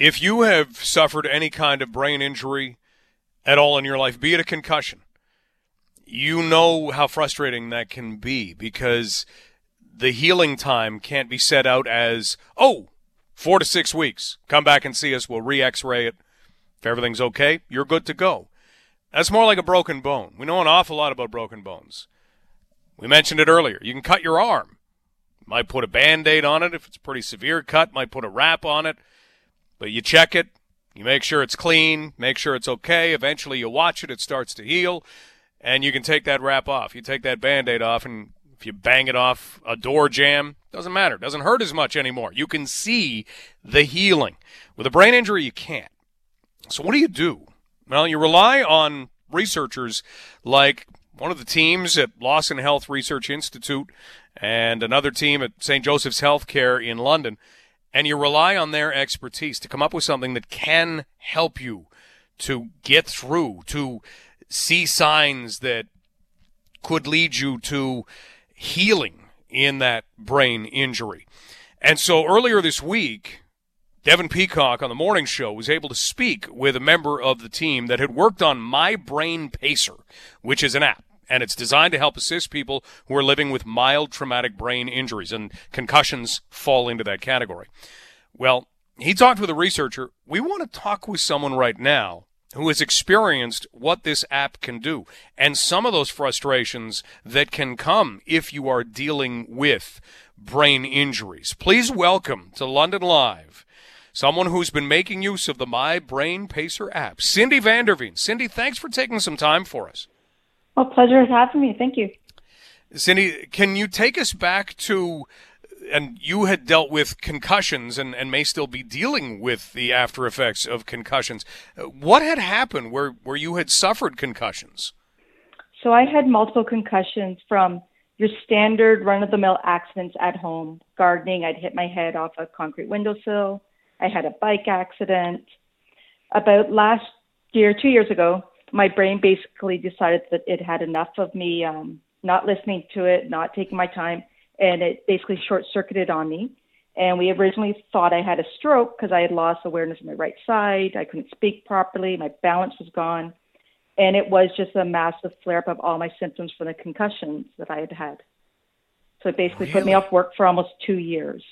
If you have suffered any kind of brain injury at all in your life, be it a concussion, you know how frustrating that can be because the healing time can't be set out as, oh, four to six weeks. Come back and see us. We'll re x ray it. If everything's okay, you're good to go. That's more like a broken bone. We know an awful lot about broken bones. We mentioned it earlier. You can cut your arm. Might put a band aid on it if it's a pretty severe cut, might put a wrap on it. But you check it, you make sure it's clean, make sure it's okay. Eventually, you watch it, it starts to heal, and you can take that wrap off. You take that band aid off, and if you bang it off a door jamb, doesn't matter. Doesn't hurt as much anymore. You can see the healing. With a brain injury, you can't. So, what do you do? Well, you rely on researchers like one of the teams at Lawson Health Research Institute and another team at St. Joseph's Healthcare in London and you rely on their expertise to come up with something that can help you to get through, to see signs that could lead you to healing in that brain injury. And so earlier this week, Devin Peacock on the morning show was able to speak with a member of the team that had worked on My Brain Pacer, which is an app and it's designed to help assist people who are living with mild traumatic brain injuries, and concussions fall into that category. Well, he talked with a researcher. We want to talk with someone right now who has experienced what this app can do and some of those frustrations that can come if you are dealing with brain injuries. Please welcome to London Live someone who's been making use of the My Brain Pacer app, Cindy Vanderveen. Cindy, thanks for taking some time for us. Well, pleasure having me. Thank you. Cindy, can you take us back to, and you had dealt with concussions and, and may still be dealing with the after effects of concussions. What had happened where, where you had suffered concussions? So I had multiple concussions from your standard run of the mill accidents at home. Gardening, I'd hit my head off a concrete windowsill. I had a bike accident. About last year, two years ago, my brain basically decided that it had enough of me um, not listening to it, not taking my time, and it basically short circuited on me. And we originally thought I had a stroke because I had lost awareness of my right side. I couldn't speak properly. My balance was gone. And it was just a massive flare up of all my symptoms from the concussions that I had had. So it basically really? put me off work for almost two years.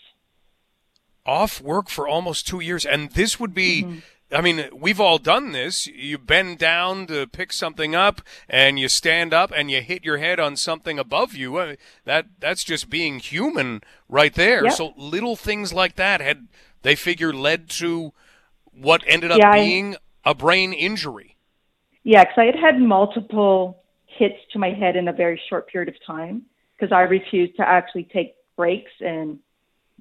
Off work for almost two years. And this would be. Mm-hmm I mean, we've all done this. You bend down to pick something up, and you stand up, and you hit your head on something above you. I mean, that that's just being human, right there. Yep. So little things like that had they figure led to what ended up yeah, being I, a brain injury. Yeah, because I had had multiple hits to my head in a very short period of time because I refused to actually take breaks and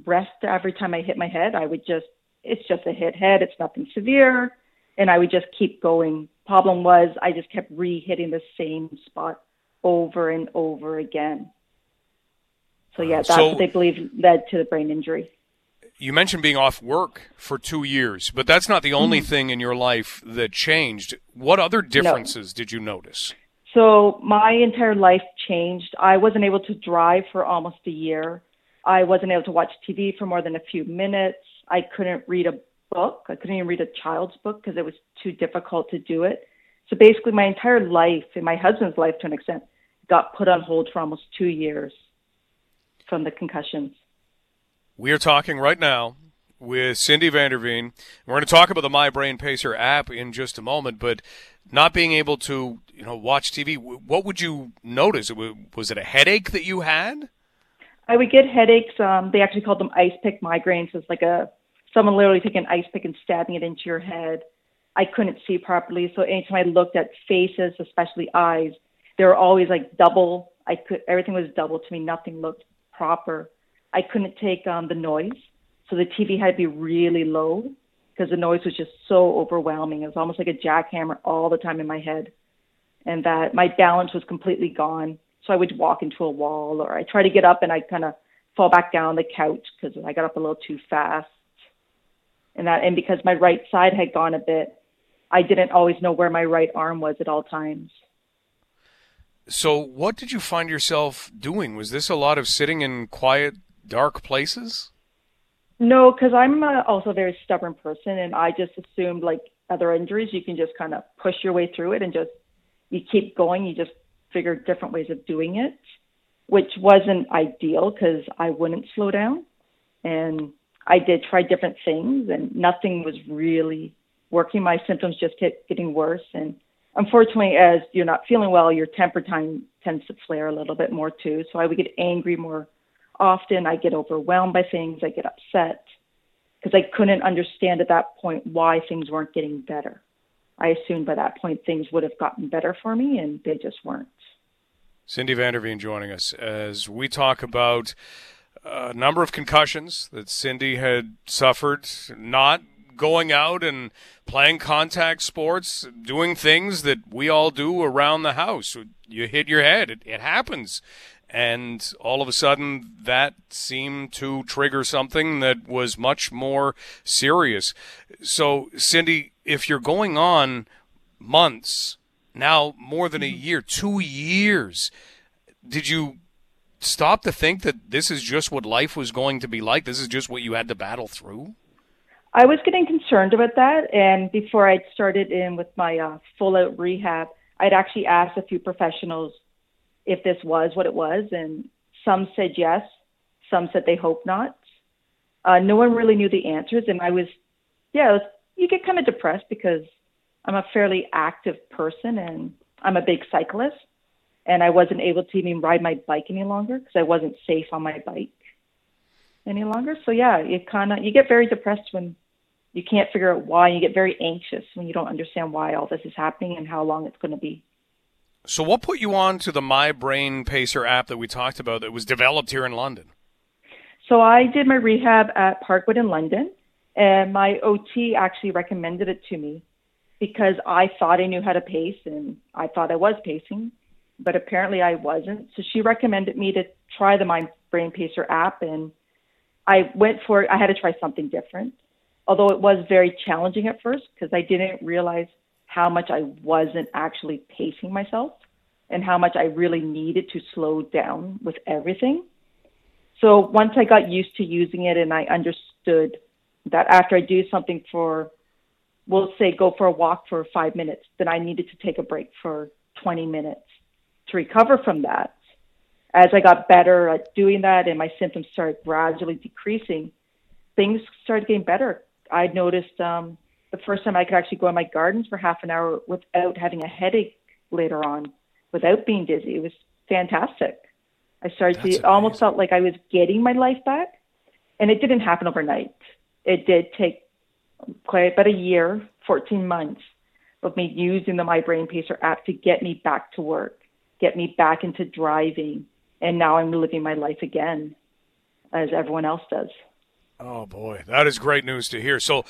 rest every time I hit my head. I would just it's just a hit head, it's nothing severe. And I would just keep going. Problem was, I just kept re hitting the same spot over and over again. So, yeah, that's so, what they believe led to the brain injury. You mentioned being off work for two years, but that's not the only mm-hmm. thing in your life that changed. What other differences no. did you notice? So, my entire life changed. I wasn't able to drive for almost a year. I wasn't able to watch TV for more than a few minutes. I couldn't read a book. I couldn't even read a child's book because it was too difficult to do it. So basically, my entire life and my husband's life, to an extent, got put on hold for almost two years from the concussions. We are talking right now with Cindy Vanderveen. We're going to talk about the My Brain Pacer app in just a moment, but not being able to, you know, watch TV. What would you notice? Was it a headache that you had? I would get headaches. Um, they actually called them ice pick migraines. It's like a someone literally taking an ice pick and stabbing it into your head. I couldn't see properly, so anytime I looked at faces, especially eyes, they were always like double. I could everything was double to me. Nothing looked proper. I couldn't take um, the noise, so the TV had to be really low because the noise was just so overwhelming. It was almost like a jackhammer all the time in my head, and that my balance was completely gone. So I would walk into a wall or I try to get up and I kind of fall back down the couch because I got up a little too fast. And that, and because my right side had gone a bit, I didn't always know where my right arm was at all times. So, what did you find yourself doing? Was this a lot of sitting in quiet, dark places? No, because I'm uh, also a very stubborn person, and I just assumed like other injuries, you can just kind of push your way through it and just you keep going. You just figure different ways of doing it, which wasn't ideal because I wouldn't slow down, and I did try different things, and nothing was really working. My symptoms just kept getting worse, and unfortunately, as you're not feeling well, your temper time tends to flare a little bit more too. So I would get angry more often. I get overwhelmed by things. I get upset because I couldn't understand at that point why things weren't getting better. I assumed by that point things would have gotten better for me, and they just weren't. Cindy Vanderveen joining us as we talk about a number of concussions that Cindy had suffered, not going out and playing contact sports, doing things that we all do around the house. You hit your head, it, it happens. And all of a sudden, that seemed to trigger something that was much more serious. So, Cindy, if you're going on months, now more than a mm-hmm. year, two years, did you stop to think that this is just what life was going to be like? This is just what you had to battle through? I was getting concerned about that. And before I'd started in with my uh, full out rehab, I'd actually asked a few professionals if this was what it was. And some said yes, some said they hope not. Uh, no one really knew the answers. And I was, yeah, was, you get kind of depressed because I'm a fairly active person and I'm a big cyclist. And I wasn't able to even ride my bike any longer because I wasn't safe on my bike any longer. So yeah, you kind of you get very depressed when you can't figure out why. You get very anxious when you don't understand why all this is happening and how long it's going to be. So, what put you on to the My Brain Pacer app that we talked about that was developed here in London? So, I did my rehab at Parkwood in London, and my OT actually recommended it to me because I thought I knew how to pace and I thought I was pacing, but apparently I wasn't. So, she recommended me to try the My Brain Pacer app, and I went for it. I had to try something different although it was very challenging at first because I didn't realize how much I wasn't actually pacing myself and how much I really needed to slow down with everything. So once I got used to using it and I understood that after I do something for, we'll say go for a walk for five minutes, then I needed to take a break for 20 minutes to recover from that. As I got better at doing that and my symptoms started gradually decreasing, things started getting better I noticed um, the first time I could actually go in my gardens for half an hour without having a headache later on, without being dizzy. It was fantastic. I started That's to, almost felt like I was getting my life back. And it didn't happen overnight. It did take quite about a year, 14 months of me using the My Brain Pacer app to get me back to work, get me back into driving. And now I'm living my life again as everyone else does. Oh boy, that is great news to hear. So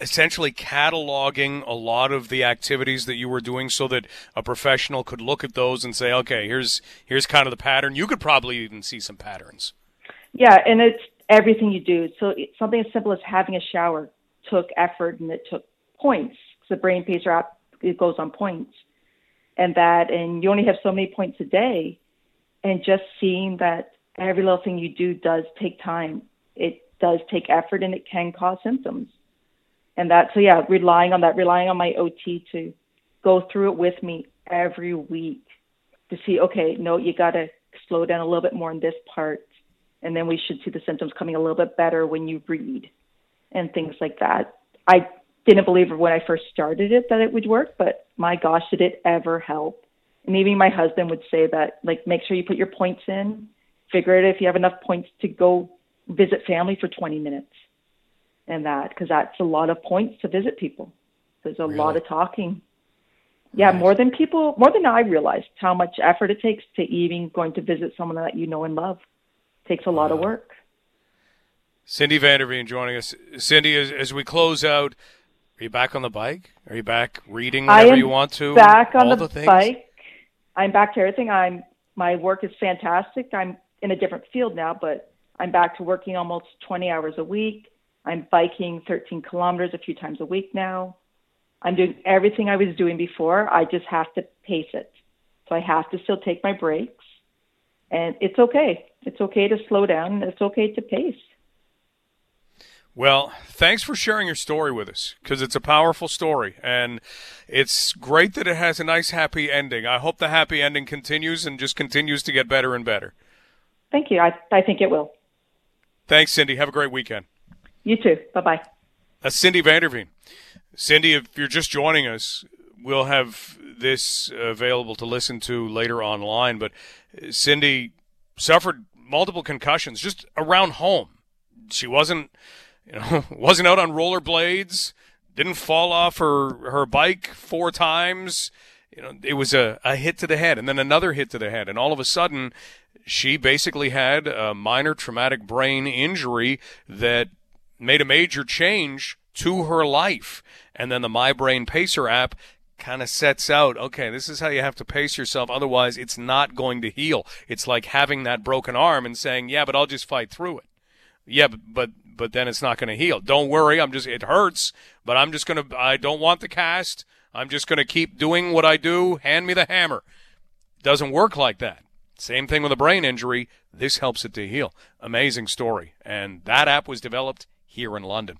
essentially cataloging a lot of the activities that you were doing so that a professional could look at those and say, okay, here's here's kind of the pattern. You could probably even see some patterns. Yeah, and it's everything you do. So something as simple as having a shower took effort and it took points. The Brain Pacer app it goes on points, and that and you only have so many points a day, and just seeing that every little thing you do does take time. It does take effort and it can cause symptoms. And that, so yeah, relying on that, relying on my OT to go through it with me every week to see, okay, no, you got to slow down a little bit more in this part. And then we should see the symptoms coming a little bit better when you read and things like that. I didn't believe when I first started it that it would work, but my gosh, did it ever help? And even my husband would say that, like, make sure you put your points in, figure it if you have enough points to go visit family for 20 minutes and that because that's a lot of points to visit people. There's a really? lot of talking. Yeah more than people more than i realized how much effort it takes to even going to visit someone that you know and love. It takes a lot of work. Cindy vanderveen joining us. Cindy as, as we close out are you back on the bike? Are you back reading whenever you want to? back on the, the bike. I'm back to everything. I'm my work is fantastic. I'm in a different field now but I'm back to working almost 20 hours a week. I'm biking 13 kilometers a few times a week now. I'm doing everything I was doing before. I just have to pace it. So I have to still take my breaks. And it's okay. It's okay to slow down. It's okay to pace. Well, thanks for sharing your story with us because it's a powerful story and it's great that it has a nice happy ending. I hope the happy ending continues and just continues to get better and better. Thank you. I, I think it will. Thanks, Cindy. Have a great weekend. You too. Bye bye. That's Cindy Vanderveen. Cindy, if you're just joining us, we'll have this available to listen to later online. But uh, Cindy suffered multiple concussions just around home. She wasn't you know, wasn't out on rollerblades, didn't fall off her, her bike four times. You know, it was a, a hit to the head and then another hit to the head. And all of a sudden, she basically had a minor traumatic brain injury that made a major change to her life. And then the My Brain Pacer app kind of sets out okay, this is how you have to pace yourself. Otherwise, it's not going to heal. It's like having that broken arm and saying, yeah, but I'll just fight through it. Yeah, but, but but then it's not going to heal. Don't worry, I'm just it hurts, but I'm just going to I don't want the cast. I'm just going to keep doing what I do. Hand me the hammer. Doesn't work like that. Same thing with a brain injury. This helps it to heal. Amazing story. And that app was developed here in London.